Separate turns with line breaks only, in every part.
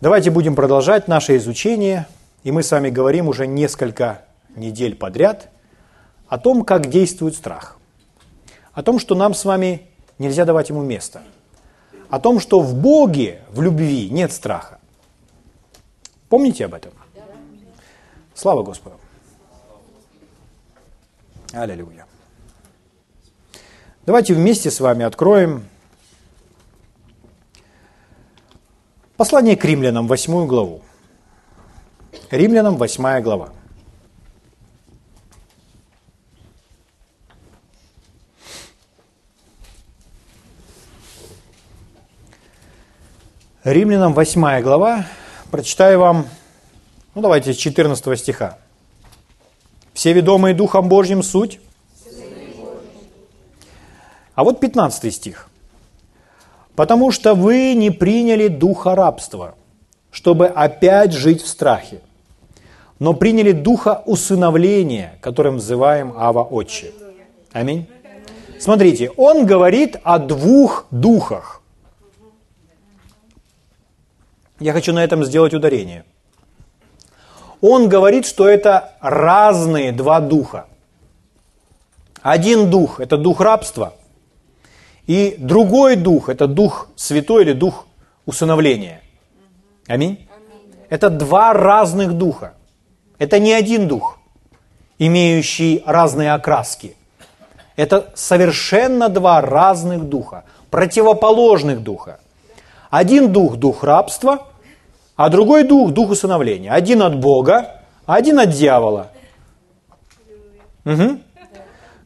Давайте будем продолжать наше изучение, и мы с вами говорим уже несколько недель подряд о том, как действует страх, о том, что нам с вами нельзя давать ему место, о том, что в Боге, в любви нет страха. Помните об этом? Слава Господу! Аллилуйя! Давайте вместе с вами откроем послание к римлянам, 8 главу. Римлянам, 8 глава. Римлянам 8 глава, прочитаю вам, ну давайте с 14 стиха. «Все ведомые Духом Божьим суть». А вот 15 стих. «Потому что вы не приняли духа рабства, чтобы опять жить в страхе, но приняли духа усыновления, которым взываем Ава Отче». Аминь. Смотрите, он говорит о двух духах. Я хочу на этом сделать ударение. Он говорит, что это разные два духа. Один дух – это дух рабства, и другой дух – это дух святой или дух усыновления. Аминь. Это два разных духа. Это не один дух, имеющий разные окраски. Это совершенно два разных духа, противоположных духа. Один дух – дух рабства, а другой дух – дух усыновления. Один от Бога, а один от дьявола. Угу.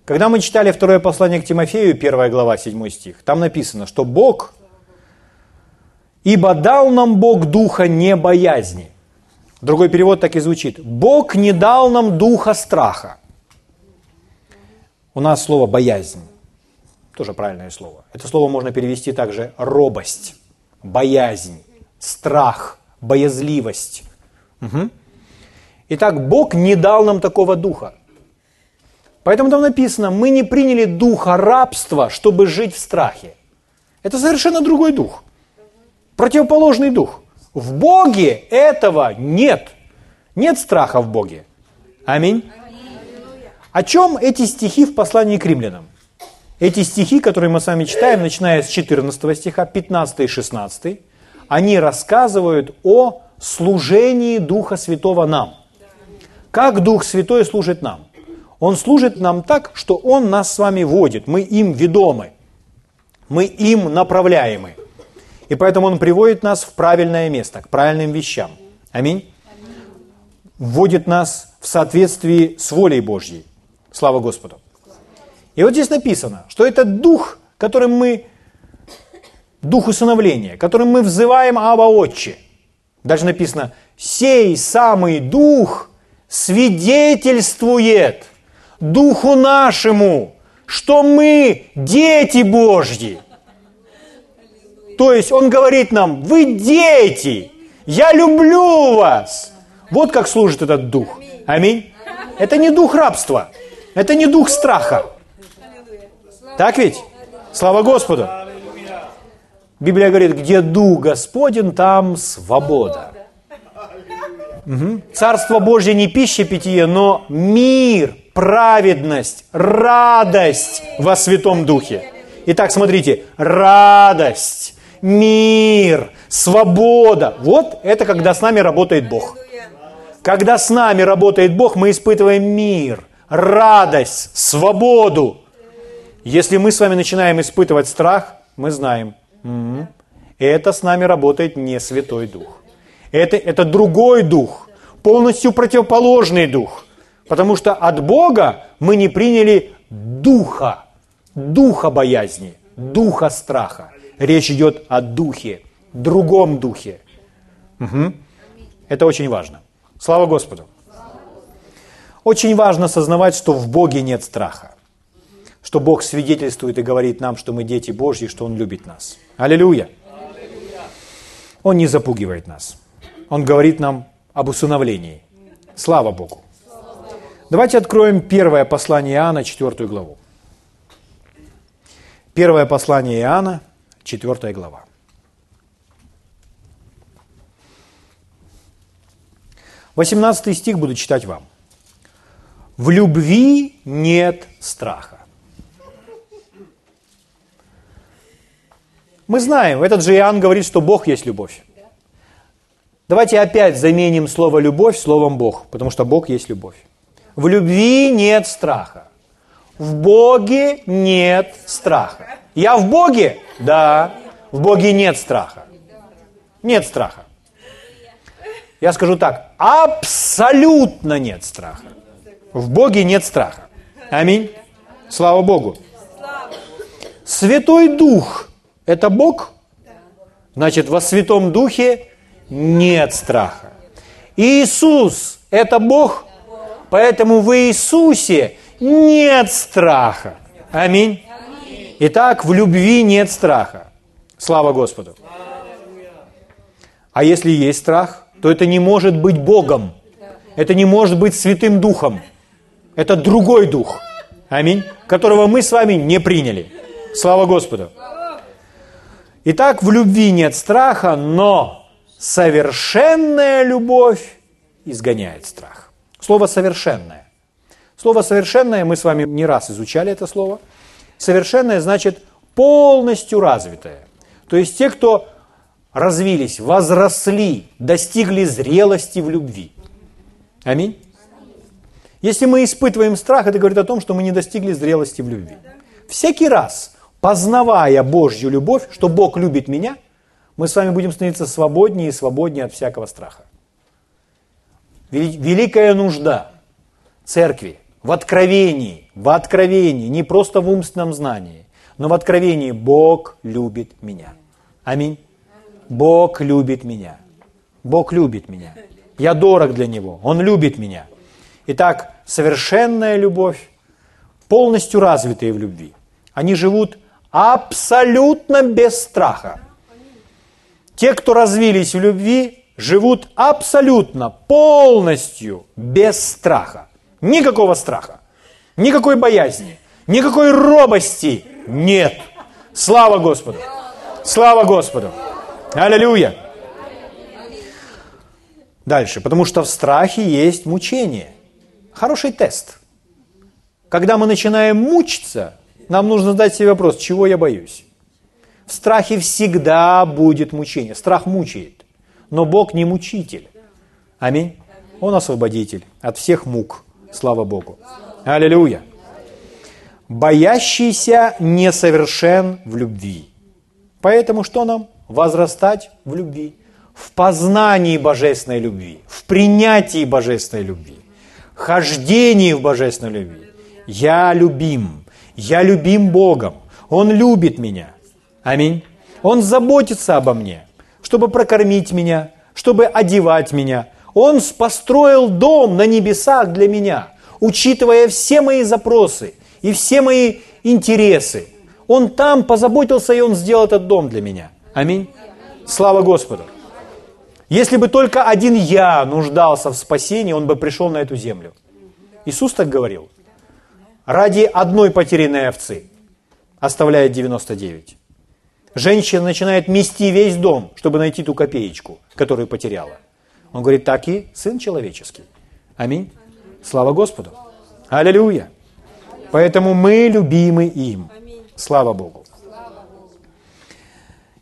Когда мы читали второе послание к Тимофею, первая глава, 7 стих, там написано, что Бог, ибо дал нам Бог духа не боязни. Другой перевод так и звучит. Бог не дал нам духа страха. У нас слово боязнь. Тоже правильное слово. Это слово можно перевести также робость боязнь, страх, боязливость. Угу. Итак, Бог не дал нам такого духа. Поэтому там написано, мы не приняли духа рабства, чтобы жить в страхе. Это совершенно другой дух. Противоположный дух. В Боге этого нет. Нет страха в Боге. Аминь. О чем эти стихи в послании к римлянам? Эти стихи, которые мы с вами читаем, начиная с 14 стиха, 15 и 16, они рассказывают о служении Духа Святого нам. Как Дух Святой служит нам? Он служит нам так, что Он нас с вами водит, мы им ведомы, мы им направляемы. И поэтому Он приводит нас в правильное место, к правильным вещам. Аминь. Вводит нас в соответствии с волей Божьей. Слава Господу. И вот здесь написано, что это дух, которым мы, дух усыновления, которым мы взываем Ава Отче. Даже написано, сей самый дух свидетельствует духу нашему, что мы дети Божьи. То есть он говорит нам, вы дети, я люблю вас. Вот как служит этот дух. Аминь. Это не дух рабства, это не дух страха. Так ведь? Слава Господу! Библия говорит, где Дух Господен, там свобода. Угу. Царство Божье не пища питье, но мир, праведность, радость во Святом Духе. Итак, смотрите, радость, мир, свобода. Вот это когда с нами работает Бог. Когда с нами работает Бог, мы испытываем мир, радость, свободу. Если мы с вами начинаем испытывать страх, мы знаем, угу, это с нами работает не Святой Дух. Это, это другой дух, полностью противоположный дух. Потому что от Бога мы не приняли духа, духа боязни, духа страха. Речь идет о духе, другом духе. Угу. Это очень важно. Слава Господу. Очень важно осознавать, что в Боге нет страха что Бог свидетельствует и говорит нам, что мы дети Божьи, что Он любит нас. Аллилуйя! Он не запугивает нас. Он говорит нам об усыновлении. Слава Богу! Давайте откроем первое послание Иоанна, четвертую главу. Первое послание Иоанна, четвертая глава. 18 стих буду читать вам. В любви нет страха. Мы знаем, этот же Иоанн говорит, что Бог есть любовь. Давайте опять заменим слово «любовь» словом «Бог», потому что Бог есть любовь. В любви нет страха. В Боге нет страха. Я в Боге? Да. В Боге нет страха. Нет страха. Я скажу так, абсолютно нет страха. В Боге нет страха. Аминь. Слава Богу. Святой Дух – это Бог? Значит, во Святом Духе нет страха. Иисус – это Бог? Поэтому в Иисусе нет страха. Аминь. Итак, в любви нет страха. Слава Господу. А если есть страх, то это не может быть Богом. Это не может быть Святым Духом. Это другой дух. Аминь. Которого мы с вами не приняли. Слава Господу. Итак, в любви нет страха, но совершенная любовь изгоняет страх. Слово «совершенное». Слово «совершенное» мы с вами не раз изучали это слово. Совершенное значит полностью развитое. То есть те, кто развились, возросли, достигли зрелости в любви. Аминь. Если мы испытываем страх, это говорит о том, что мы не достигли зрелости в любви. Всякий раз, познавая Божью любовь, что Бог любит меня, мы с вами будем становиться свободнее и свободнее от всякого страха. Великая нужда церкви в откровении, в откровении, не просто в умственном знании, но в откровении Бог любит меня. Аминь. Бог любит меня. Бог любит меня. Я дорог для Него. Он любит меня. Итак, совершенная любовь, полностью развитые в любви. Они живут абсолютно без страха. Те, кто развились в любви, живут абсолютно, полностью без страха. Никакого страха, никакой боязни, никакой робости нет. Слава Господу! Слава Господу! Аллилуйя! Дальше, потому что в страхе есть мучение – Хороший тест. Когда мы начинаем мучиться, нам нужно задать себе вопрос, чего я боюсь. В страхе всегда будет мучение. Страх мучает. Но Бог не мучитель. Аминь. Он освободитель от всех мук. Слава Богу. Аллилуйя. Боящийся несовершен в любви. Поэтому что нам? Возрастать в любви. В познании божественной любви. В принятии божественной любви хождении в божественной любви. Я любим. Я любим Богом. Он любит меня. Аминь. Он заботится обо мне, чтобы прокормить меня, чтобы одевать меня. Он построил дом на небесах для меня, учитывая все мои запросы и все мои интересы. Он там позаботился, и Он сделал этот дом для меня. Аминь. Слава Господу. Если бы только один я нуждался в спасении, он бы пришел на эту землю. Иисус так говорил. Ради одной потерянной овцы оставляет 99. Женщина начинает мести весь дом, чтобы найти ту копеечку, которую потеряла. Он говорит, так и Сын Человеческий. Аминь. Слава Господу. Аллилуйя. Поэтому мы любимы им. Слава Богу.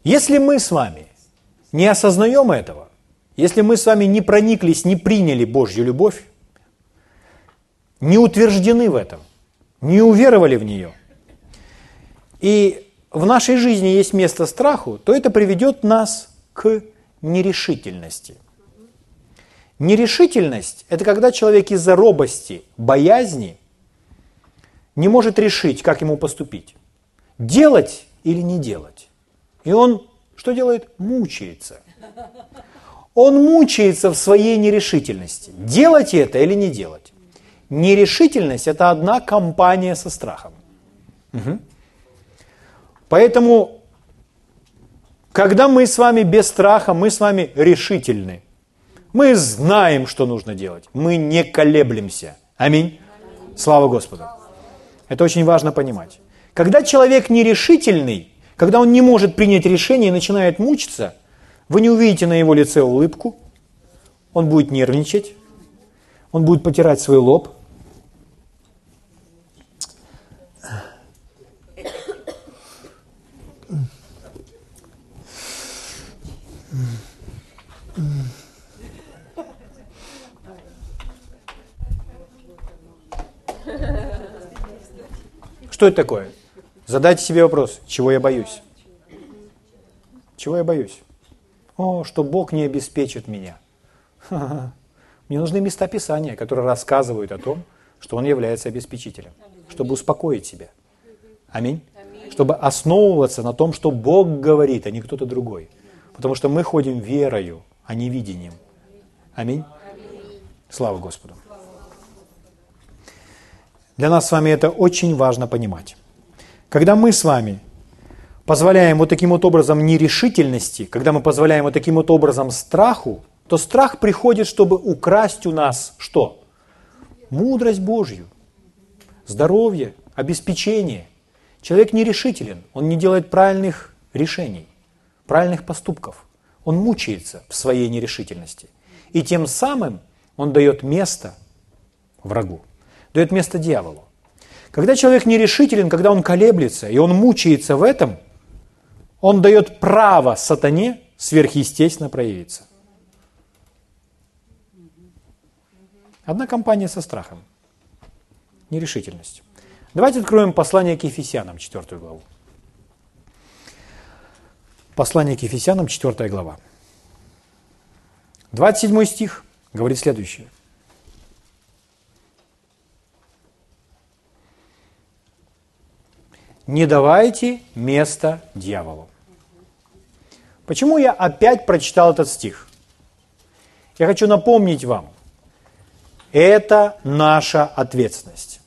Если мы с вами не осознаем этого, если мы с вами не прониклись, не приняли Божью любовь, не утверждены в этом, не уверовали в нее, и в нашей жизни есть место страху, то это приведет нас к нерешительности. Нерешительность – это когда человек из-за робости, боязни не может решить, как ему поступить. Делать или не делать. И он что делает? Мучается он мучается в своей нерешительности. Делать это или не делать. Нерешительность – это одна компания со страхом. Угу. Поэтому, когда мы с вами без страха, мы с вами решительны. Мы знаем, что нужно делать. Мы не колеблемся. Аминь. Слава Господу. Это очень важно понимать. Когда человек нерешительный, когда он не может принять решение и начинает мучиться – вы не увидите на его лице улыбку, он будет нервничать, Он будет потирать свой лоб. Что это такое? Задайте себе вопрос, чего я боюсь? Чего я боюсь? О, что Бог не обеспечит меня. Мне нужны места Писания, которые рассказывают о том, что Он является обеспечителем, чтобы успокоить себя. Аминь. Чтобы основываться на том, что Бог говорит, а не кто-то другой. Потому что мы ходим верою, а не видением. Аминь. Слава Господу. Для нас с вами это очень важно понимать. Когда мы с вами позволяем вот таким вот образом нерешительности, когда мы позволяем вот таким вот образом страху, то страх приходит, чтобы украсть у нас что? Мудрость Божью, здоровье, обеспечение. Человек нерешителен, он не делает правильных решений, правильных поступков. Он мучается в своей нерешительности. И тем самым он дает место врагу, дает место дьяволу. Когда человек нерешителен, когда он колеблется, и он мучается в этом, он дает право сатане сверхъестественно проявиться. Одна компания со страхом, нерешительностью. Давайте откроем послание к Ефесянам, 4 главу. Послание к Ефесянам, 4 глава. 27 стих говорит следующее – не давайте место дьяволу. Почему я опять прочитал этот стих? Я хочу напомнить вам, это наша ответственность.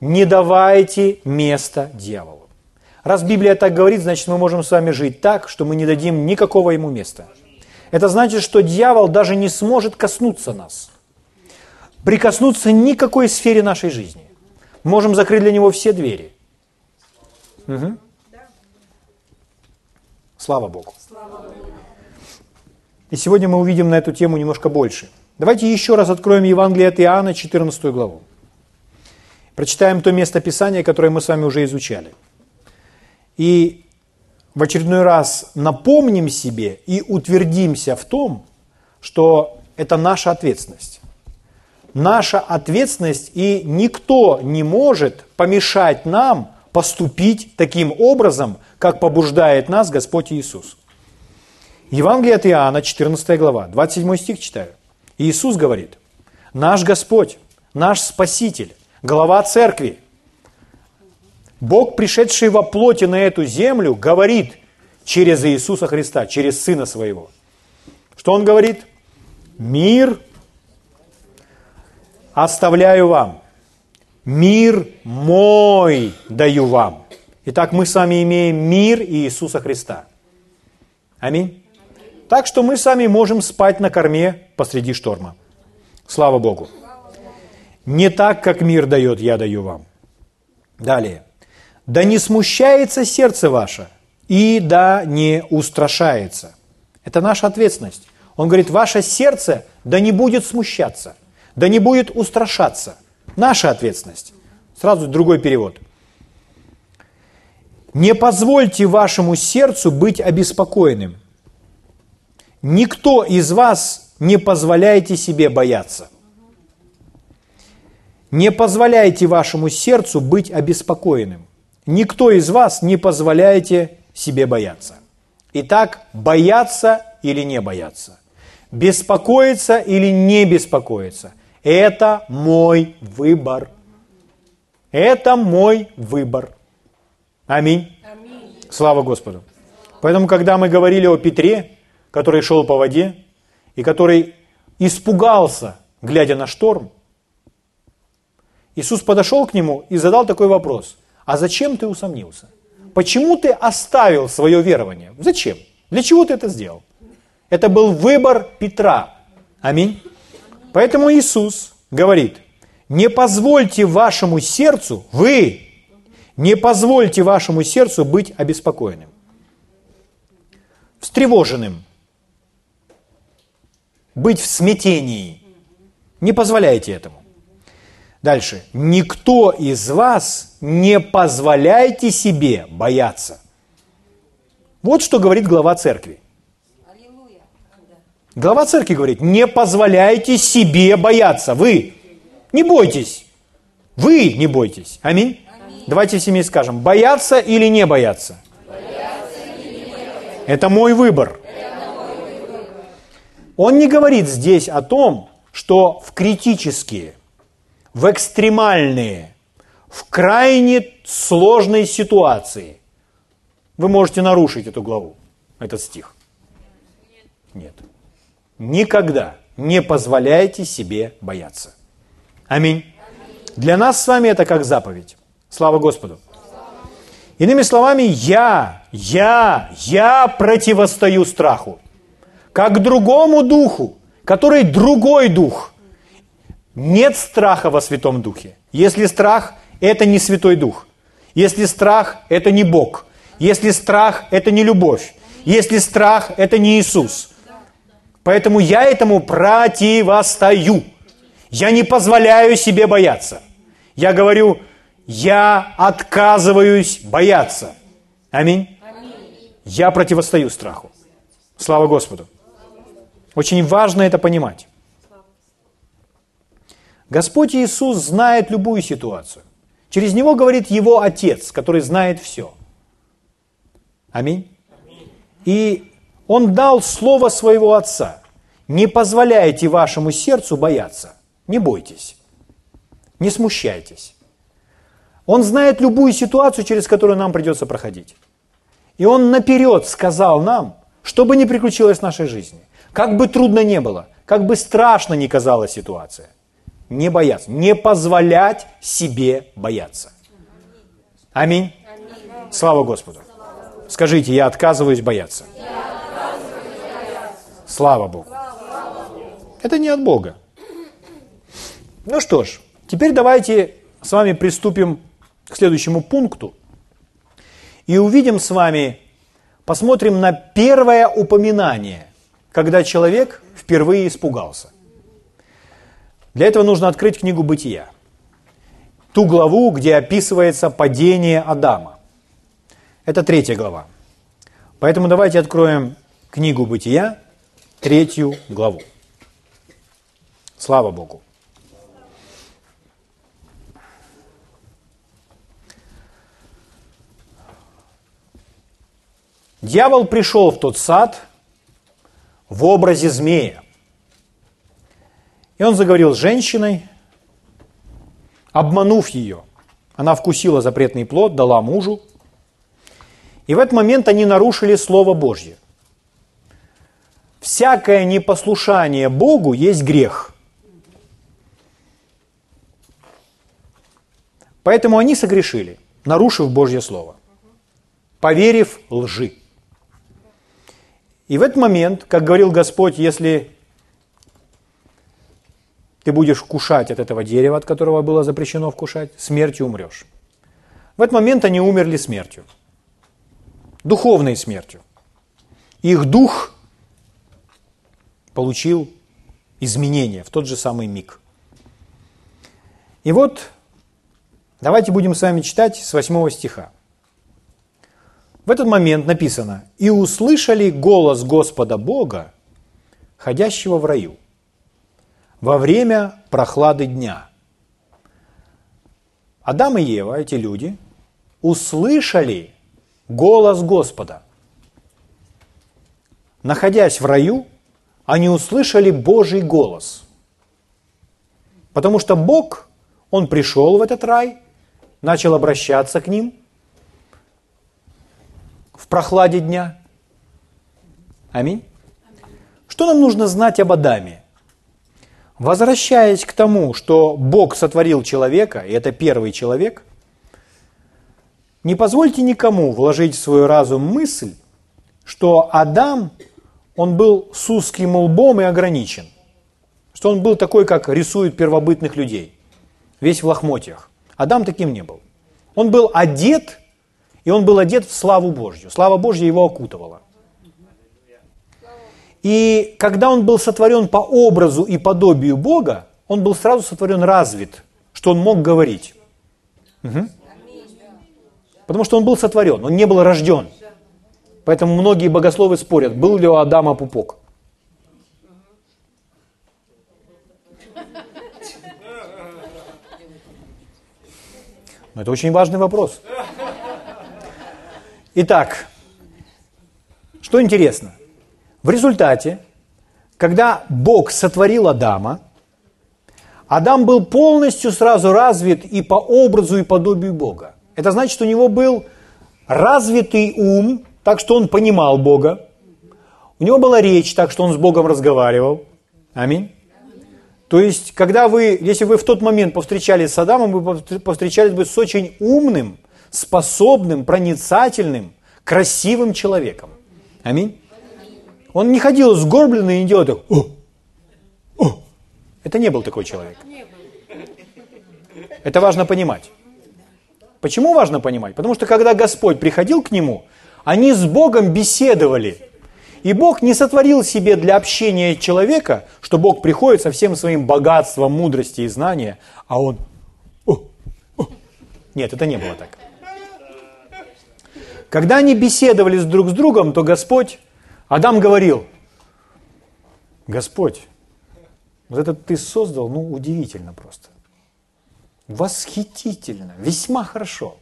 Не давайте место дьяволу. Раз Библия так говорит, значит мы можем с вами жить так, что мы не дадим никакого ему места. Это значит, что дьявол даже не сможет коснуться нас. Прикоснуться никакой сфере нашей жизни. можем закрыть для него все двери – Угу. Слава Богу. И сегодня мы увидим на эту тему немножко больше. Давайте еще раз откроем Евангелие от Иоанна, 14 главу. Прочитаем то место Писания, которое мы с вами уже изучали. И в очередной раз напомним себе и утвердимся в том, что это наша ответственность. Наша ответственность, и никто не может помешать нам поступить таким образом, как побуждает нас Господь Иисус. Евангелие от Иоанна, 14 глава, 27 стих читаю. Иисус говорит, наш Господь, наш Спаситель, глава церкви, Бог, пришедший во плоти на эту землю, говорит через Иисуса Христа, через Сына Своего. Что Он говорит? Мир оставляю вам, Мир мой даю вам. Итак, мы с вами имеем мир Иисуса Христа. Аминь. Так что мы сами можем спать на корме посреди шторма. Слава Богу. Не так, как мир дает, я даю вам. Далее. Да не смущается сердце ваше, и да не устрашается. Это наша ответственность. Он говорит, ваше сердце да не будет смущаться, да не будет устрашаться – Наша ответственность. Сразу другой перевод. Не позвольте вашему сердцу быть обеспокоенным. Никто из вас не позволяйте себе бояться. Не позволяйте вашему сердцу быть обеспокоенным. Никто из вас не позволяйте себе бояться. Итак, бояться или не бояться? Беспокоиться или не беспокоиться? Это мой выбор. Это мой выбор. Аминь. Аминь. Слава Господу. Поэтому, когда мы говорили о Петре, который шел по воде, и который испугался, глядя на шторм, Иисус подошел к нему и задал такой вопрос. А зачем ты усомнился? Почему ты оставил свое верование? Зачем? Для чего ты это сделал? Это был выбор Петра. Аминь. Поэтому Иисус говорит, не позвольте вашему сердцу, вы, не позвольте вашему сердцу быть обеспокоенным, встревоженным, быть в смятении. Не позволяйте этому. Дальше. Никто из вас не позволяйте себе бояться. Вот что говорит глава церкви. Глава церкви говорит, не позволяйте себе бояться. Вы не бойтесь. Вы не бойтесь. Аминь. Аминь. Давайте в семье скажем, бояться или не бояться? бояться или не бояться. Это мой выбор. Это мой выбор. Он не говорит здесь о том, что в критические, в экстремальные, в крайне сложной ситуации вы можете нарушить эту главу, этот стих. Нет. Никогда не позволяйте себе бояться. Аминь. Для нас с вами это как заповедь. Слава Господу. Иными словами, я, я, я противостою страху. Как другому духу, который другой дух. Нет страха во Святом Духе. Если страх – это не Святой Дух. Если страх – это не Бог. Если страх – это не любовь. Если страх – это не Иисус. Поэтому я этому противостою. Я не позволяю себе бояться. Я говорю, я отказываюсь бояться. Аминь. Я противостою страху. Слава Господу. Очень важно это понимать. Господь Иисус знает любую ситуацию. Через Него говорит Его Отец, который знает все. Аминь. И Он дал Слово Своего Отца. Не позволяйте вашему сердцу бояться. Не бойтесь. Не смущайтесь. Он знает любую ситуацию, через которую нам придется проходить. И Он наперед сказал нам, что бы ни приключилось в нашей жизни, как бы трудно не было, как бы страшно ни казалась ситуация, не бояться, не позволять себе бояться. Аминь. Слава Господу. Скажите, я отказываюсь бояться. Слава Богу. Это не от Бога. Ну что ж, теперь давайте с вами приступим к следующему пункту и увидим с вами, посмотрим на первое упоминание, когда человек впервые испугался. Для этого нужно открыть книгу «Бытия», ту главу, где описывается падение Адама. Это третья глава. Поэтому давайте откроем книгу «Бытия», третью главу. Слава Богу. Дьявол пришел в тот сад в образе змея. И он заговорил с женщиной, обманув ее. Она вкусила запретный плод, дала мужу. И в этот момент они нарушили Слово Божье. Всякое непослушание Богу есть грех. Поэтому они согрешили, нарушив Божье Слово, поверив лжи. И в этот момент, как говорил Господь, если ты будешь вкушать от этого дерева, от которого было запрещено вкушать, смертью умрешь. В этот момент они умерли смертью, духовной смертью. Их дух получил изменения в тот же самый миг. И вот Давайте будем с вами читать с 8 стиха. В этот момент написано, «И услышали голос Господа Бога, ходящего в раю, во время прохлады дня». Адам и Ева, эти люди, услышали голос Господа. Находясь в раю, они услышали Божий голос. Потому что Бог, Он пришел в этот рай – начал обращаться к ним в прохладе дня. Аминь. Что нам нужно знать об Адаме? Возвращаясь к тому, что Бог сотворил человека, и это первый человек, не позвольте никому вложить в свой разум мысль, что Адам, он был с узким лбом и ограничен. Что он был такой, как рисуют первобытных людей, весь в лохмотьях. Адам таким не был. Он был одет, и он был одет в славу Божью. Слава Божья его окутывала. И когда он был сотворен по образу и подобию Бога, он был сразу сотворен развит, что он мог говорить. Угу. Потому что он был сотворен, он не был рожден. Поэтому многие богословы спорят, был ли у Адама пупок. Но это очень важный вопрос. Итак, что интересно? В результате, когда Бог сотворил Адама, Адам был полностью сразу развит и по образу и подобию Бога. Это значит, у него был развитый ум, так что он понимал Бога. У него была речь, так что он с Богом разговаривал. Аминь. То есть, когда вы, если вы в тот момент повстречались с Адамом, вы повстречались бы с очень умным, способным, проницательным, красивым человеком. Аминь. Он не ходил сгорбленный и не делал так. О, о. Это не был такой человек. Это важно понимать. Почему важно понимать? Потому что когда Господь приходил к нему, они с Богом беседовали – и Бог не сотворил себе для общения человека, что Бог приходит со всем своим богатством, мудрости и знания, а он... О, о. Нет, это не было так. Когда они беседовали друг с другом, то Господь, Адам говорил, Господь, вот это ты создал, ну, удивительно просто. Восхитительно, весьма хорошо.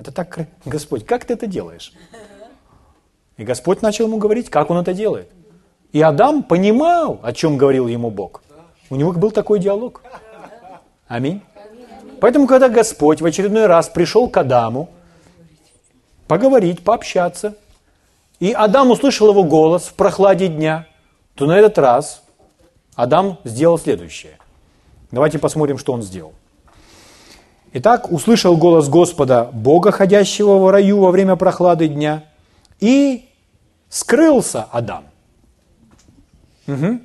Это так, Господь, как ты это делаешь? И Господь начал ему говорить, как он это делает. И Адам понимал, о чем говорил ему Бог. У него был такой диалог. Аминь. Поэтому, когда Господь в очередной раз пришел к Адаму, поговорить, пообщаться, и Адам услышал его голос в прохладе дня, то на этот раз Адам сделал следующее. Давайте посмотрим, что он сделал. Итак, услышал голос Господа, Бога, ходящего в раю во время прохлады дня, и Скрылся Адам. Угу.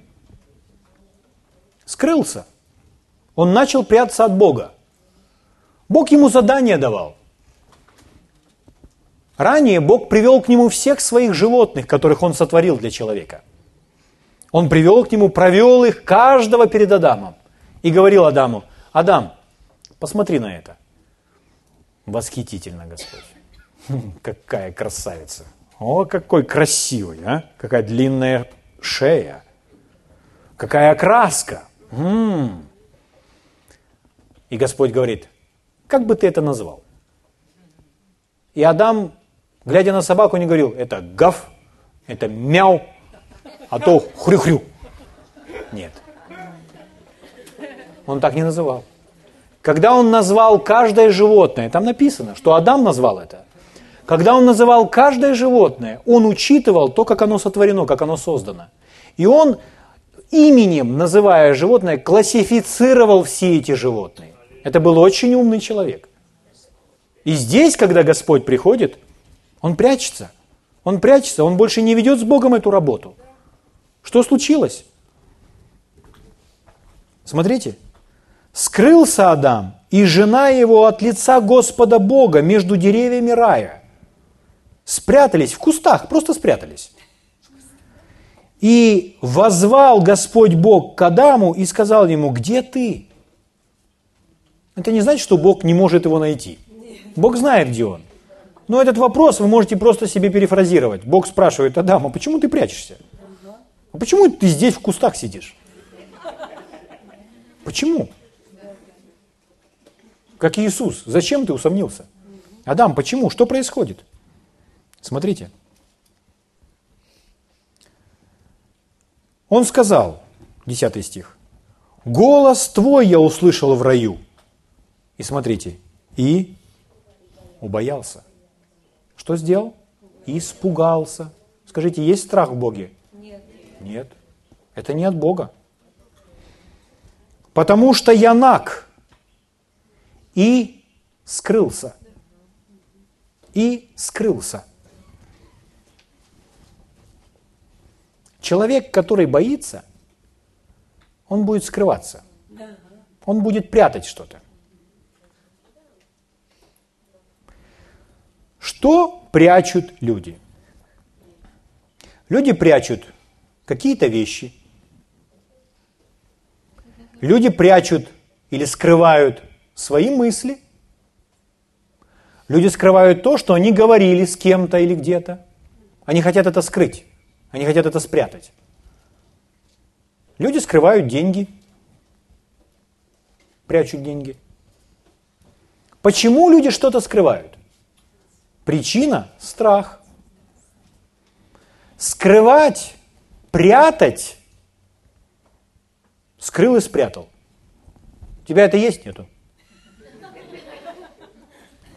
Скрылся. Он начал прятаться от Бога. Бог ему задание давал. Ранее Бог привел к нему всех своих животных, которых он сотворил для человека. Он привел к нему, провел их каждого перед Адамом. И говорил Адаму, Адам, посмотри на это. Восхитительно, Господь. Какая красавица. О, какой красивый, а? Какая длинная шея. Какая окраска. М-м. И Господь говорит, как бы ты это назвал? И Адам, глядя на собаку, не говорил, это гав, это мяу, а то хрю-хрю. Нет. Он так не называл. Когда он назвал каждое животное, там написано, что Адам назвал это, когда он называл каждое животное, он учитывал то, как оно сотворено, как оно создано. И он именем, называя животное, классифицировал все эти животные. Это был очень умный человек. И здесь, когда Господь приходит, он прячется. Он прячется, он больше не ведет с Богом эту работу. Что случилось? Смотрите. Скрылся Адам и жена его от лица Господа Бога между деревьями рая – спрятались в кустах, просто спрятались. И возвал Господь Бог к Адаму и сказал ему, где ты? Это не значит, что Бог не может его найти. Бог знает, где он. Но этот вопрос вы можете просто себе перефразировать. Бог спрашивает Адама, почему ты прячешься? А почему ты здесь в кустах сидишь? Почему? Как Иисус. Зачем ты усомнился? Адам, почему? Что происходит? Смотрите. Он сказал, 10 стих, «Голос твой я услышал в раю». И смотрите, и убоялся. Что сделал? Испугался. Скажите, есть страх в Боге? Нет. Нет. Это не от Бога. Потому что я наг и скрылся. И скрылся. Человек, который боится, он будет скрываться. Он будет прятать что-то. Что прячут люди? Люди прячут какие-то вещи. Люди прячут или скрывают свои мысли. Люди скрывают то, что они говорили с кем-то или где-то. Они хотят это скрыть. Они хотят это спрятать. Люди скрывают деньги, прячут деньги. Почему люди что-то скрывают? Причина – страх. Скрывать, прятать – скрыл и спрятал. У тебя это есть, нету?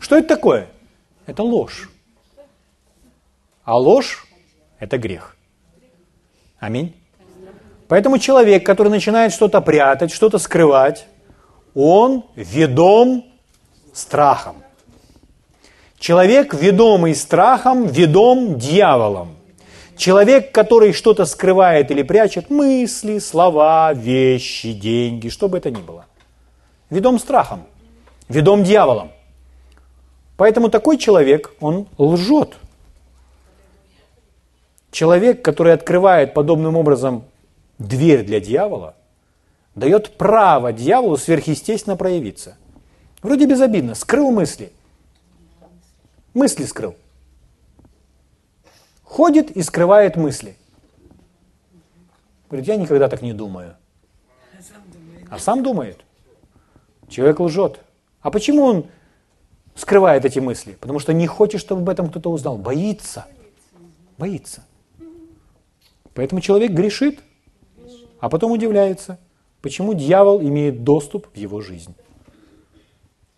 Что это такое? Это ложь. А ложь – это грех. Аминь. Поэтому человек, который начинает что-то прятать, что-то скрывать, он ведом страхом. Человек, ведомый страхом, ведом дьяволом. Человек, который что-то скрывает или прячет, мысли, слова, вещи, деньги, что бы это ни было. Ведом страхом, ведом дьяволом. Поэтому такой человек, он лжет. Человек, который открывает подобным образом дверь для дьявола, дает право дьяволу сверхъестественно проявиться. Вроде безобидно, скрыл мысли. Мысли скрыл. Ходит и скрывает мысли. Говорит, я никогда так не думаю. А сам думает. Человек лжет. А почему он скрывает эти мысли? Потому что не хочет, чтобы об этом кто-то узнал. Боится. Боится. Поэтому человек грешит, а потом удивляется, почему дьявол имеет доступ в его жизнь.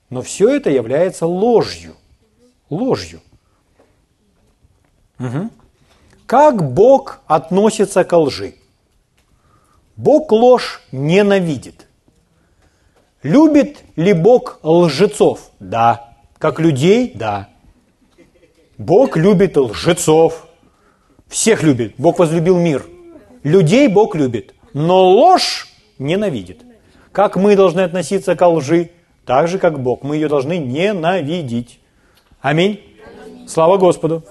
Но все это является ложью. Ложью. Угу. Как Бог относится к лжи? Бог ложь ненавидит. Любит ли Бог лжецов? Да. Как людей? Да. Бог любит лжецов. Всех любит. Бог возлюбил мир. Людей Бог любит. Но ложь ненавидит. Как мы должны относиться к лжи? Так же, как Бог. Мы ее должны ненавидеть. Аминь. Слава Господу.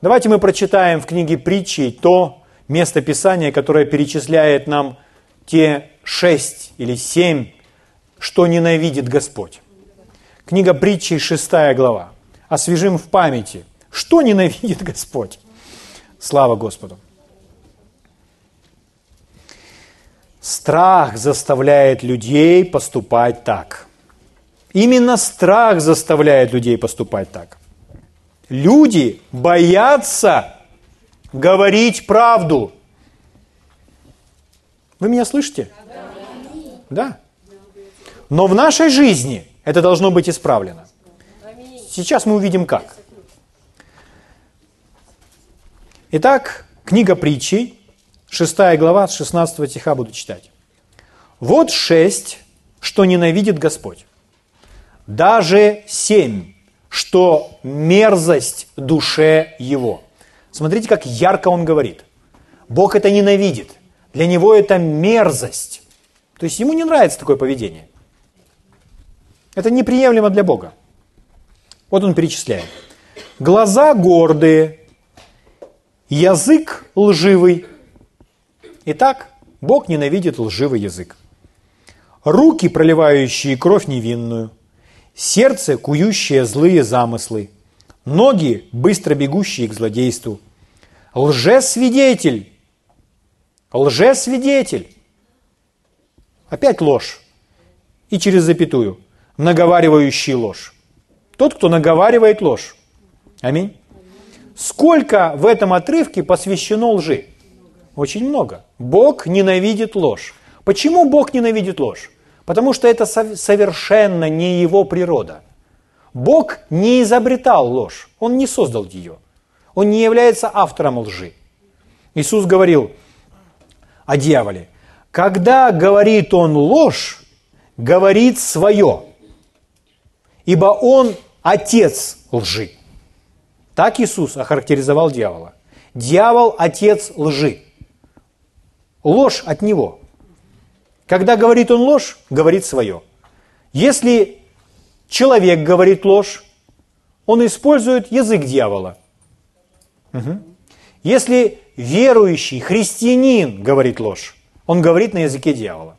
Давайте мы прочитаем в книге притчи то место Писания, которое перечисляет нам те шесть или семь, что ненавидит Господь. Книга притчи, шестая глава. Освежим в памяти, что ненавидит Господь. Слава Господу. Страх заставляет людей поступать так. Именно страх заставляет людей поступать так. Люди боятся говорить правду. Вы меня слышите? Да. Но в нашей жизни это должно быть исправлено. Сейчас мы увидим как. Итак, книга притчи, 6 глава, с 16 стиха буду читать. «Вот шесть, что ненавидит Господь, даже семь, что мерзость душе его». Смотрите, как ярко он говорит. Бог это ненавидит. Для него это мерзость. То есть ему не нравится такое поведение. Это неприемлемо для Бога. Вот он перечисляет. Глаза гордые, язык лживый. Итак, Бог ненавидит лживый язык. Руки, проливающие кровь невинную, сердце, кующее злые замыслы, ноги, быстро бегущие к злодейству, лжесвидетель, лжесвидетель, опять ложь, и через запятую, наговаривающий ложь. Тот, кто наговаривает ложь. Аминь. Сколько в этом отрывке посвящено лжи? Очень много. Бог ненавидит ложь. Почему Бог ненавидит ложь? Потому что это совершенно не его природа. Бог не изобретал ложь, Он не создал ее. Он не является автором лжи. Иисус говорил о дьяволе. Когда говорит он ложь, говорит свое, ибо он отец лжи. Так Иисус охарактеризовал дьявола. Дьявол – отец лжи. Ложь от него. Когда говорит он ложь, говорит свое. Если человек говорит ложь, он использует язык дьявола. Угу. Если верующий христианин говорит ложь, он говорит на языке дьявола.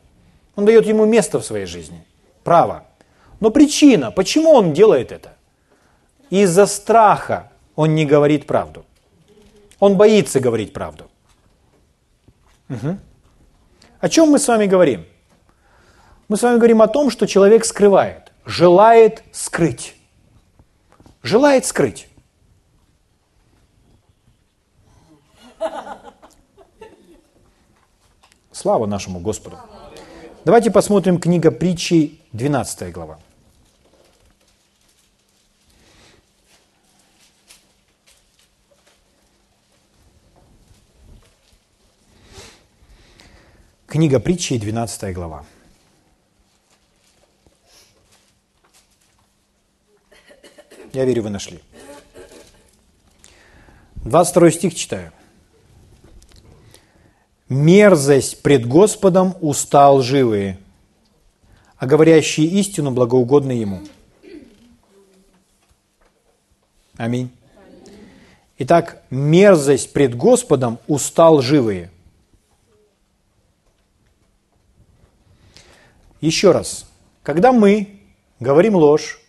Он дает ему место в своей жизни, право. Но причина, почему он делает это? Из-за страха он не говорит правду. Он боится говорить правду. Угу. О чем мы с вами говорим? Мы с вами говорим о том, что человек скрывает, желает скрыть. Желает скрыть. Слава нашему Господу. Давайте посмотрим книга притчей, 12 глава. Книга притчей, 12 глава. Я верю, вы нашли. 22 стих читаю. «Мерзость пред Господом уста лживые, а говорящие истину благоугодны Ему». Аминь. Итак, мерзость пред Господом уста лживые. Еще раз, когда мы говорим ложь,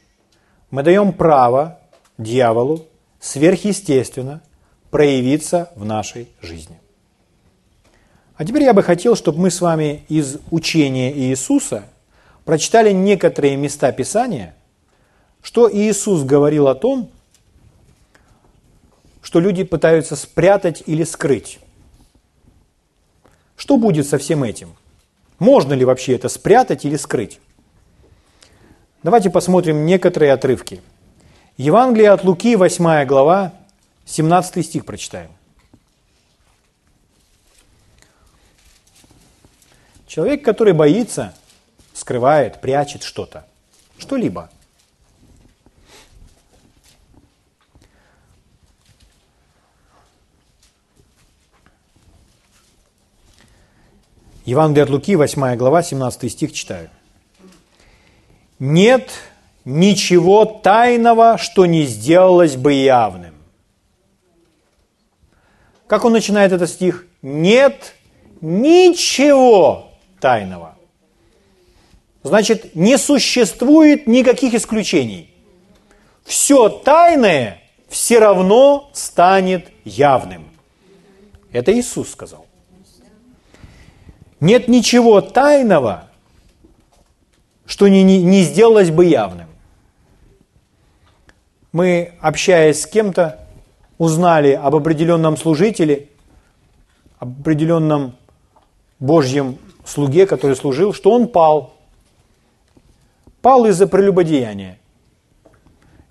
мы даем право дьяволу сверхъестественно проявиться в нашей жизни. А теперь я бы хотел, чтобы мы с вами из учения Иисуса прочитали некоторые места Писания, что Иисус говорил о том, что люди пытаются спрятать или скрыть. Что будет со всем этим? Можно ли вообще это спрятать или скрыть? Давайте посмотрим некоторые отрывки. Евангелие от Луки, 8 глава, 17 стих прочитаем. Человек, который боится, скрывает, прячет что-то, что-либо. Евангелие от Луки, 8 глава, 17 стих читаю. «Нет ничего тайного, что не сделалось бы явным». Как он начинает этот стих? «Нет ничего тайного». Значит, не существует никаких исключений. Все тайное все равно станет явным. Это Иисус сказал. Нет ничего тайного, что не, не, не сделалось бы явным. Мы, общаясь с кем-то, узнали об определенном служителе, об определенном Божьем слуге, который служил, что он пал. Пал из-за прелюбодеяния.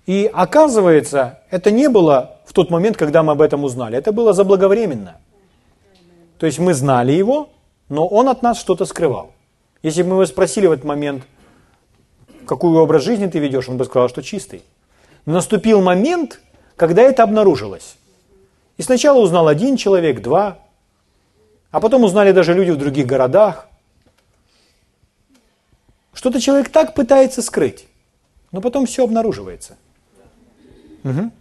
И оказывается, это не было в тот момент, когда мы об этом узнали. Это было заблаговременно. То есть мы знали его, но он от нас что-то скрывал. Если бы мы его спросили в этот момент, какой образ жизни ты ведешь, он бы сказал, что чистый. Но наступил момент, когда это обнаружилось. И сначала узнал один человек, два, а потом узнали даже люди в других городах. Что-то человек так пытается скрыть, но потом все обнаруживается. Угу.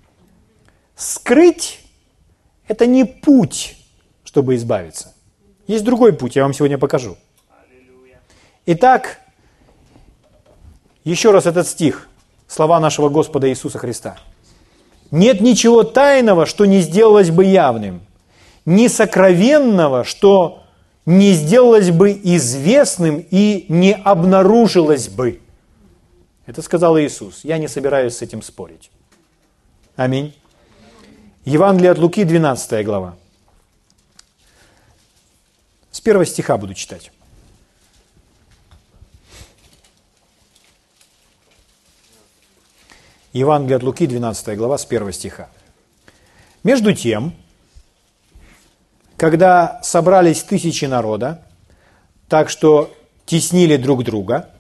Скрыть – это не путь, чтобы избавиться. Есть другой путь, я вам сегодня покажу. Итак, еще раз этот стих, слова нашего Господа Иисуса Христа. Нет ничего тайного, что не сделалось бы явным, ни сокровенного, что не сделалось бы известным и не обнаружилось бы. Это сказал Иисус. Я не собираюсь с этим спорить. Аминь. Евангелие от Луки, 12 глава. Первого стиха буду читать. Евангелие от Луки, 12 глава, с 1 стиха. Между тем, когда собрались тысячи народа, так что теснили друг друга,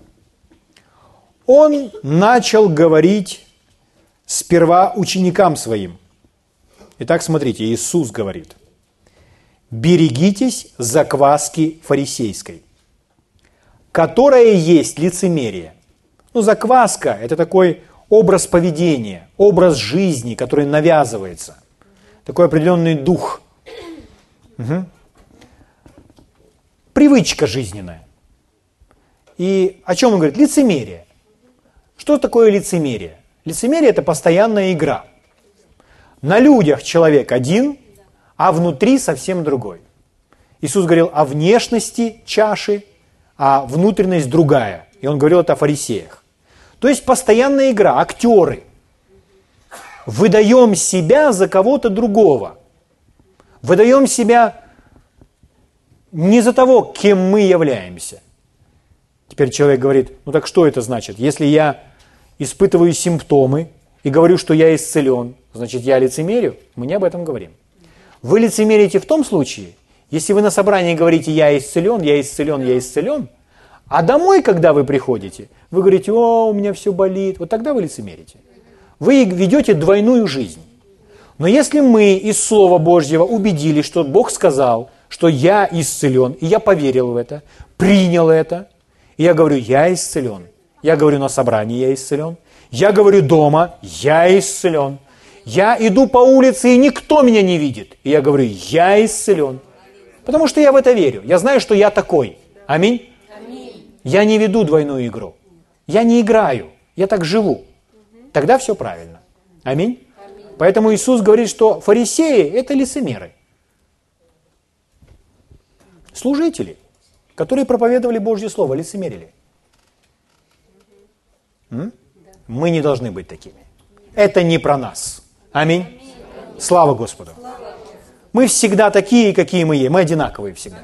он начал говорить сперва ученикам своим. Итак, смотрите, Иисус говорит – берегитесь закваски фарисейской, которая есть лицемерие. Ну, закваска – это такой образ поведения, образ жизни, который навязывается. Такой определенный дух. Угу. Привычка жизненная. И о чем он говорит? Лицемерие. Что такое лицемерие? Лицемерие – это постоянная игра. На людях человек один, а внутри совсем другой. Иисус говорил о внешности чаши, а внутренность другая. И он говорил это о фарисеях. То есть постоянная игра, актеры. Выдаем себя за кого-то другого. Выдаем себя не за того, кем мы являемся. Теперь человек говорит, ну так что это значит? Если я испытываю симптомы и говорю, что я исцелен, значит я лицемерю? Мы не об этом говорим. Вы лицемерите в том случае, если вы на собрании говорите «я исцелен, я исцелен, я исцелен», а домой, когда вы приходите, вы говорите «о, у меня все болит», вот тогда вы лицемерите. Вы ведете двойную жизнь. Но если мы из Слова Божьего убедились, что Бог сказал, что я исцелен, и я поверил в это, принял это, и я говорю, я исцелен. Я говорю на собрании, я исцелен. Я говорю дома, я исцелен. Я иду по улице, и никто меня не видит. И я говорю, я исцелен. Потому что я в это верю. Я знаю, что я такой. Аминь. Я не веду двойную игру. Я не играю. Я так живу. Тогда все правильно. Аминь. Поэтому Иисус говорит, что фарисеи – это лицемеры. Служители, которые проповедовали Божье Слово, лицемерили. М? Мы не должны быть такими. Это не про нас. Аминь. Слава Господу. Мы всегда такие, какие мы есть. Мы одинаковые всегда.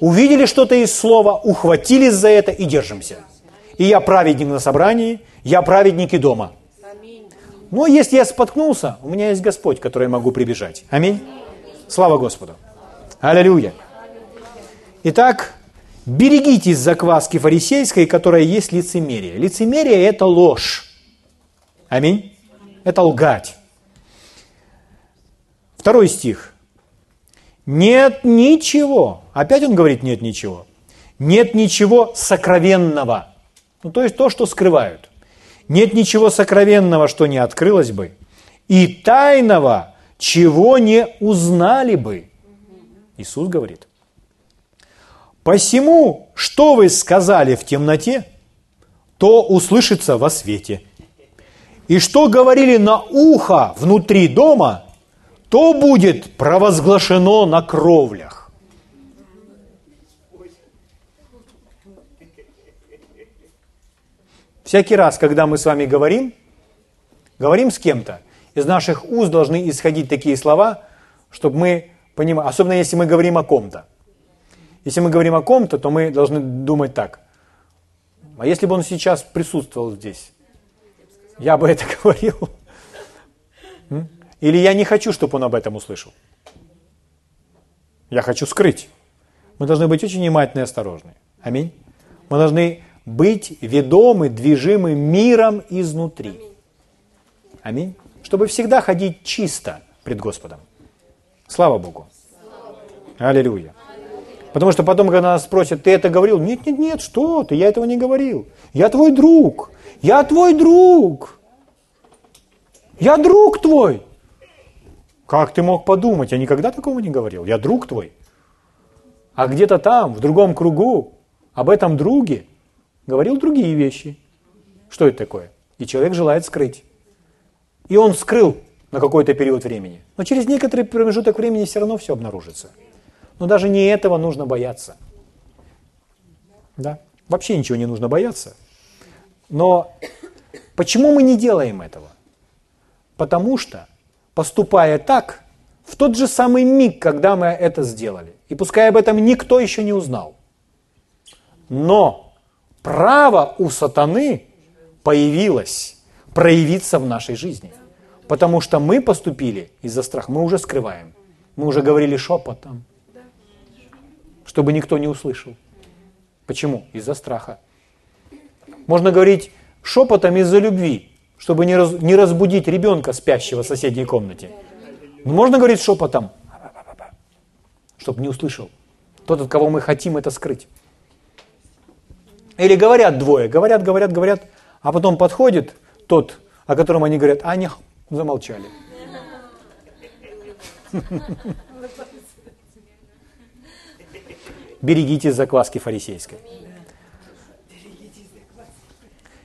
Увидели что-то из слова, ухватились за это и держимся. И я праведник на собрании, я праведник и дома. Но если я споткнулся, у меня есть Господь, который я могу прибежать. Аминь. Слава Господу. Аллилуйя. Итак, берегитесь закваски фарисейской, которая есть лицемерие. Лицемерие – это ложь. Аминь. Это лгать. Второй стих. Нет ничего. Опять он говорит нет ничего. Нет ничего сокровенного. Ну, то есть то, что скрывают. Нет ничего сокровенного, что не открылось бы, и тайного, чего не узнали бы. Иисус говорит. Посему, что вы сказали в темноте, то услышится во свете. И что говорили на ухо внутри дома, то будет провозглашено на кровлях. Всякий раз, когда мы с вами говорим, говорим с кем-то, из наших уст должны исходить такие слова, чтобы мы понимали, особенно если мы говорим о ком-то. Если мы говорим о ком-то, то мы должны думать так. А если бы он сейчас присутствовал здесь, я бы это говорил. Или я не хочу, чтобы он об этом услышал. Я хочу скрыть. Мы должны быть очень внимательны и осторожны. Аминь. Мы должны быть ведомы, движимы миром изнутри. Аминь. Чтобы всегда ходить чисто пред Господом. Слава Богу. Аллилуйя. Потому что потом, когда нас спросят, ты это говорил? Нет, нет, нет, что ты, я этого не говорил. Я твой друг. Я твой друг. Я друг твой. Как ты мог подумать? Я никогда такого не говорил. Я друг твой. А где-то там, в другом кругу, об этом друге говорил другие вещи. Что это такое? И человек желает скрыть. И он скрыл на какой-то период времени. Но через некоторый промежуток времени все равно все обнаружится. Но даже не этого нужно бояться. Да? Вообще ничего не нужно бояться. Но почему мы не делаем этого? Потому что, поступая так, в тот же самый миг, когда мы это сделали, и пускай об этом никто еще не узнал, но право у сатаны появилось проявиться в нашей жизни. Потому что мы поступили из-за страха, мы уже скрываем. Мы уже говорили шепотом, чтобы никто не услышал. Почему? Из-за страха. Можно говорить шепотом из-за любви, чтобы не, раз, не разбудить ребенка, спящего в соседней комнате. Но можно говорить шепотом, чтобы не услышал. Тот, от кого мы хотим это скрыть. Или говорят двое, говорят, говорят, говорят, а потом подходит тот, о котором они говорят, а они замолчали. Берегите закваски фарисейской.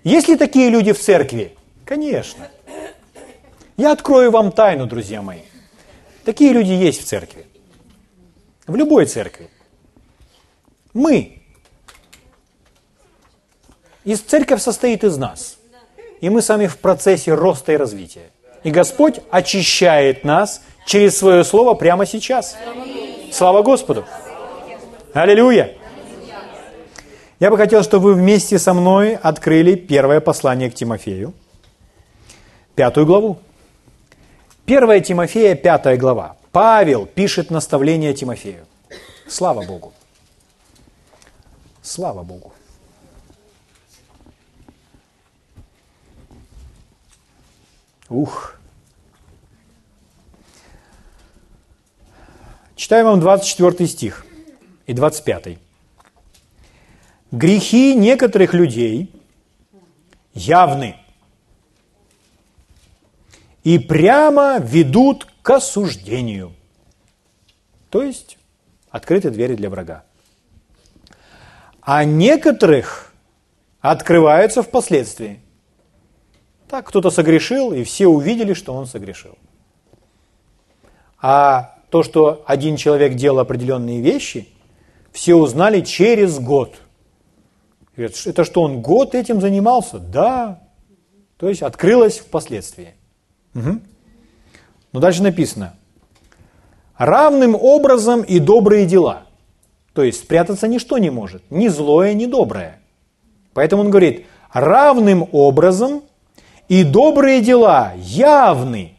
Есть ли такие люди в церкви? Конечно. Я открою вам тайну, друзья мои. Такие люди есть в церкви. В любой церкви. Мы. И церковь состоит из нас. И мы сами в процессе роста и развития. И Господь очищает нас через свое слово прямо сейчас. Слава Господу! Аллилуйя! Я бы хотел, чтобы вы вместе со мной открыли первое послание к Тимофею, пятую главу. Первая Тимофея, пятая глава. Павел пишет наставление Тимофею. Слава Богу! Слава Богу! Ух! Читаю вам 24 стих и 25. Грехи некоторых людей явны и прямо ведут к осуждению. То есть открыты двери для врага. А некоторых открываются впоследствии. Так, кто-то согрешил, и все увидели, что он согрешил. А то, что один человек делал определенные вещи, все узнали через год. Это что, он год этим занимался? Да. То есть открылось впоследствии. Угу. Но дальше написано. Равным образом и добрые дела. То есть спрятаться ничто не может. Ни злое, ни доброе. Поэтому он говорит, равным образом и добрые дела явны.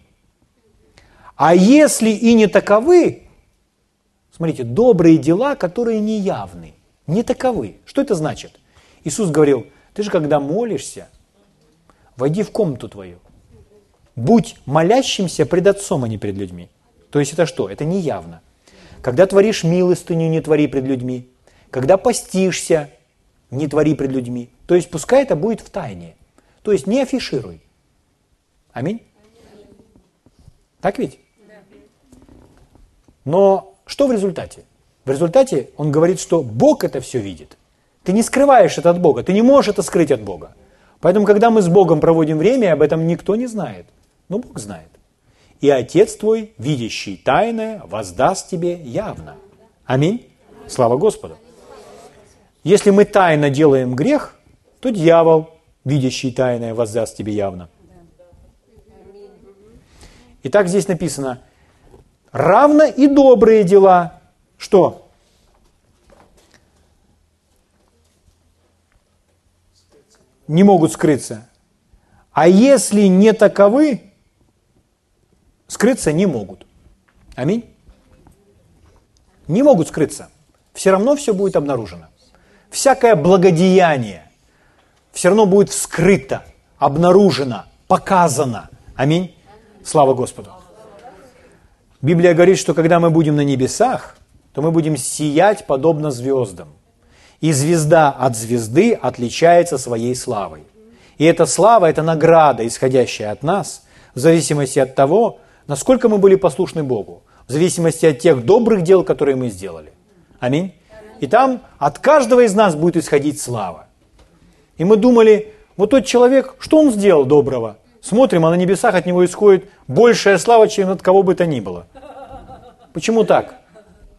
А если и не таковы, смотрите, добрые дела, которые не явны, не таковы. Что это значит? Иисус говорил, ты же когда молишься, войди в комнату твою, будь молящимся пред Отцом, а не пред людьми. То есть это что? Это не явно. Когда творишь милостыню, не твори пред людьми. Когда постишься, не твори пред людьми. То есть пускай это будет в тайне. То есть не афишируй. Аминь. Так ведь? Но что в результате? В результате он говорит, что Бог это все видит. Ты не скрываешь это от Бога, ты не можешь это скрыть от Бога. Поэтому, когда мы с Богом проводим время, об этом никто не знает. Но Бог знает. И Отец твой, видящий тайное, воздаст тебе явно. Аминь. Слава Господу. Если мы тайно делаем грех, то дьявол, видящий тайное, воздаст тебе явно. Итак, здесь написано, равно и добрые дела. Что? Не могут скрыться. А если не таковы, скрыться не могут. Аминь. Не могут скрыться. Все равно все будет обнаружено. Всякое благодеяние все равно будет вскрыто, обнаружено, показано. Аминь. Слава Господу. Библия говорит, что когда мы будем на небесах, то мы будем сиять подобно звездам. И звезда от звезды отличается своей славой. И эта слава – это награда, исходящая от нас, в зависимости от того, насколько мы были послушны Богу, в зависимости от тех добрых дел, которые мы сделали. Аминь. И там от каждого из нас будет исходить слава. И мы думали, вот тот человек, что он сделал доброго? Смотрим, а на небесах от него исходит большая слава, чем от кого бы то ни было. Почему так?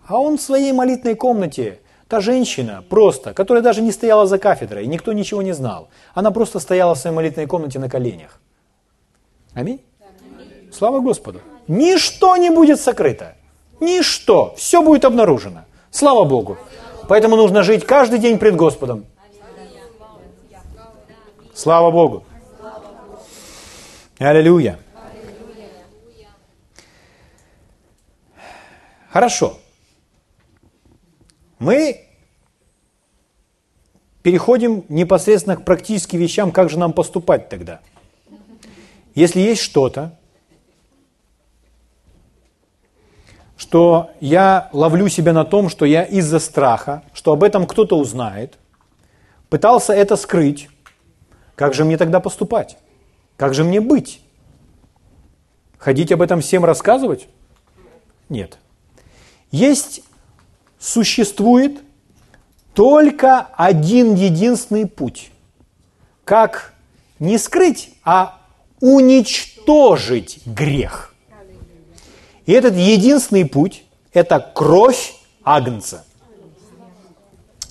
А он в своей молитвенной комнате, та женщина просто, которая даже не стояла за кафедрой, никто ничего не знал. Она просто стояла в своей молитвенной комнате на коленях. Аминь? Слава Господу. Ничто не будет сокрыто. Ничто. Все будет обнаружено. Слава Богу. Поэтому нужно жить каждый день пред Господом. Слава Богу. Аллилуйя. Хорошо. Мы переходим непосредственно к практическим вещам, как же нам поступать тогда. Если есть что-то, что я ловлю себя на том, что я из-за страха, что об этом кто-то узнает, пытался это скрыть, как же мне тогда поступать? Как же мне быть? Ходить об этом всем рассказывать? Нет. Есть, существует только один единственный путь, как не скрыть, а уничтожить грех. И этот единственный путь – это кровь Агнца.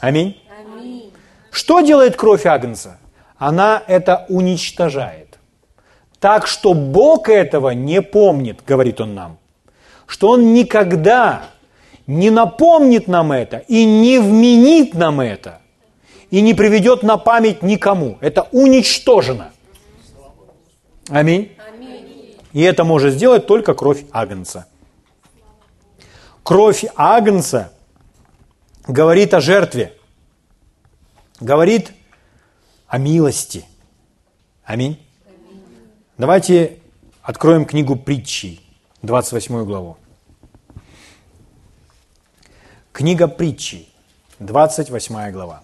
Аминь. Что делает кровь Агнца? Она это уничтожает. Так что Бог этого не помнит, говорит он нам. Что Он никогда не напомнит нам это и не вменит нам это и не приведет на память никому. Это уничтожено. Аминь. И это может сделать только кровь Агнца. Кровь Агнца говорит о жертве, говорит о милости. Аминь. Давайте откроем книгу притчей, 28 главу. Книга притчей, 28 глава.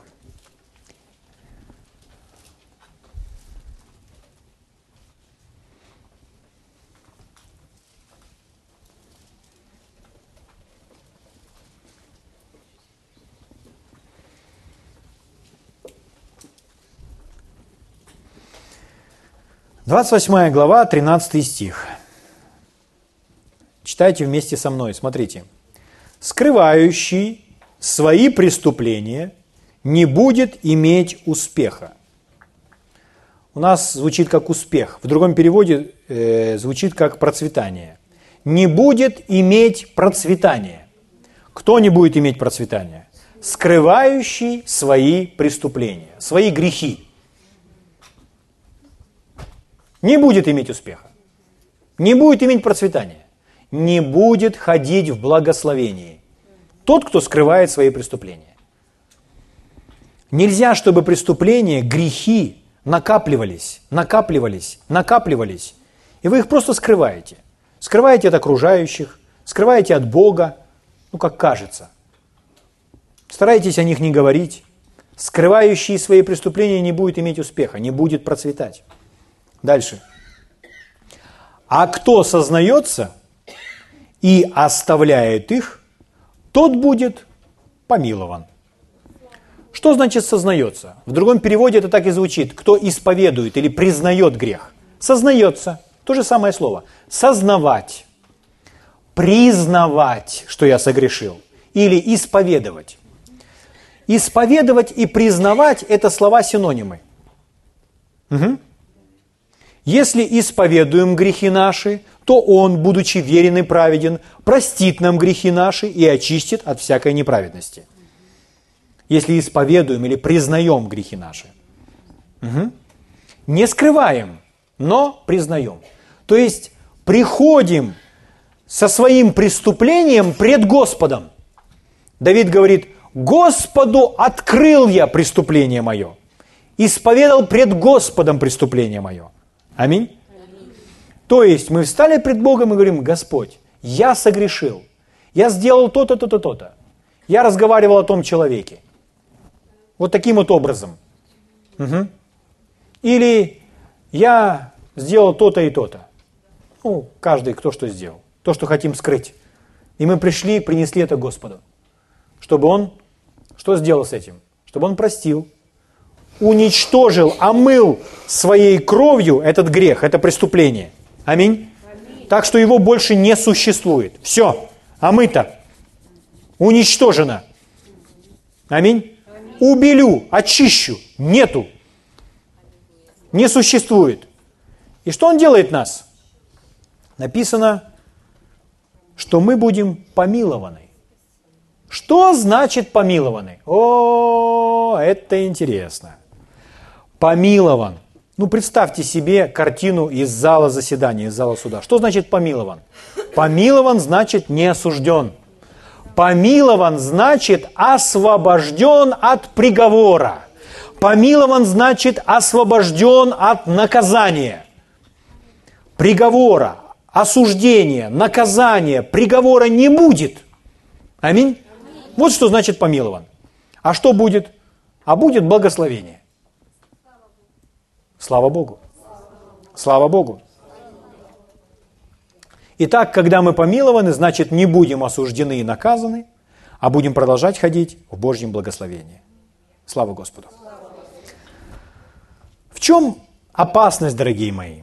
Двадцать восьмая глава, 13 стих. Читайте вместе со мной, смотрите скрывающий свои преступления, не будет иметь успеха. У нас звучит как успех, в другом переводе э, звучит как процветание. Не будет иметь процветание. Кто не будет иметь процветание? Скрывающий свои преступления, свои грехи. Не будет иметь успеха. Не будет иметь процветания не будет ходить в благословении. Тот, кто скрывает свои преступления. Нельзя, чтобы преступления, грехи накапливались, накапливались, накапливались, и вы их просто скрываете. Скрываете от окружающих, скрываете от Бога, ну как кажется. Старайтесь о них не говорить. Скрывающий свои преступления не будет иметь успеха, не будет процветать. Дальше. А кто сознается, и оставляет их, тот будет помилован. Что значит сознается? В другом переводе это так и звучит. Кто исповедует или признает грех. Сознается. То же самое слово. Сознавать. Признавать, что я согрешил. Или исповедовать. Исповедовать и признавать – это слова синонимы. Угу. Если исповедуем грехи наши, то Он, будучи верен и праведен, простит нам грехи наши и очистит от всякой неправедности. Если исповедуем или признаем грехи наши. Угу. Не скрываем, но признаем. То есть приходим со своим преступлением пред Господом. Давид говорит, Господу открыл я преступление мое, исповедал пред Господом преступление мое. Аминь. То есть мы встали пред Богом и говорим, Господь, я согрешил, я сделал то-то, то-то, то-то. Я разговаривал о том человеке. Вот таким вот образом. Угу. Или я сделал то-то и то-то. Ну, каждый кто что сделал. То, что хотим скрыть. И мы пришли, принесли это Господу. Чтобы Он что сделал с этим? Чтобы Он простил, уничтожил, омыл своей кровью этот грех, это преступление. Аминь. Так что его больше не существует. Все, омыто, уничтожено. Аминь. Убелю, очищу, нету. Не существует. И что он делает нас? Написано, что мы будем помилованы. Что значит помилованы? О, это интересно помилован. Ну, представьте себе картину из зала заседания, из зала суда. Что значит помилован? Помилован значит не осужден. Помилован значит освобожден от приговора. Помилован значит освобожден от наказания. Приговора, осуждения, наказания, приговора не будет. Аминь. Вот что значит помилован. А что будет? А будет благословение. Слава Богу. Слава Богу. Итак, когда мы помилованы, значит не будем осуждены и наказаны, а будем продолжать ходить в Божьем благословении. Слава Господу. В чем опасность, дорогие мои.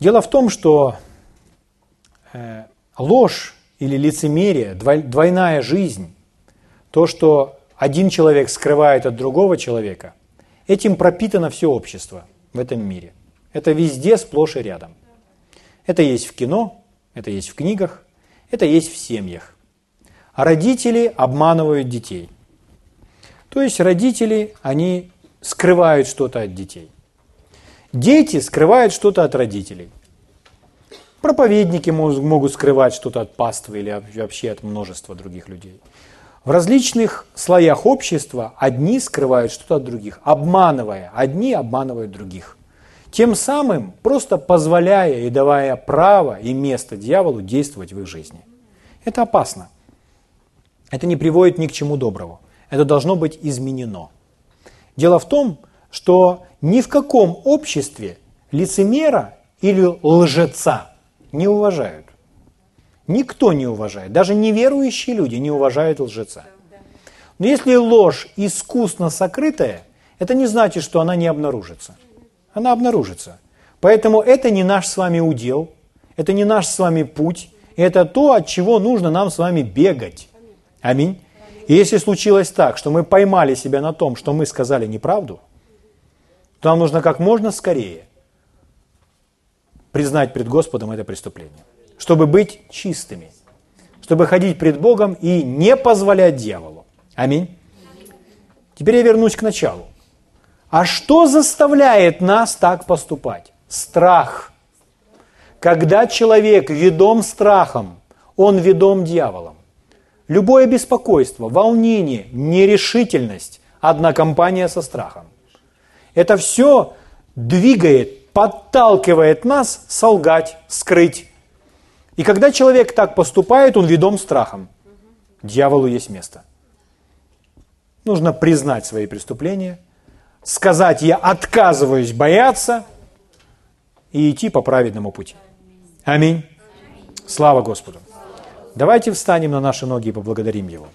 Дело в том, что э, ложь или лицемерие, двойная жизнь, то, что один человек скрывает от другого человека, этим пропитано все общество в этом мире. Это везде, сплошь и рядом. Это есть в кино, это есть в книгах, это есть в семьях. А родители обманывают детей. То есть родители, они скрывают что-то от детей. Дети скрывают что-то от родителей. Проповедники могут скрывать что-то от паствы или вообще от множества других людей. В различных слоях общества одни скрывают что-то от других, обманывая. Одни обманывают других. Тем самым просто позволяя и давая право и место дьяволу действовать в их жизни. Это опасно. Это не приводит ни к чему доброму. Это должно быть изменено. Дело в том, что ни в каком обществе лицемера или лжеца не уважают. Никто не уважает. Даже неверующие люди не уважают лжеца. Но если ложь искусно сокрытая, это не значит, что она не обнаружится. Она обнаружится. Поэтому это не наш с вами удел, это не наш с вами путь, это то, от чего нужно нам с вами бегать. Аминь. И если случилось так, что мы поймали себя на том, что мы сказали неправду, то нам нужно как можно скорее признать пред Господом это преступление, чтобы быть чистыми, чтобы ходить пред Богом и не позволять дьяволу. Аминь. Теперь я вернусь к началу. А что заставляет нас так поступать? Страх. Когда человек ведом страхом, он ведом дьяволом. Любое беспокойство, волнение, нерешительность – одна компания со страхом. Это все двигает, подталкивает нас солгать, скрыть. И когда человек так поступает, он ведом страхом. Дьяволу есть место. Нужно признать свои преступления, сказать «я отказываюсь бояться» и идти по праведному пути. Аминь. Слава Господу. Давайте встанем на наши ноги и поблагодарим Его.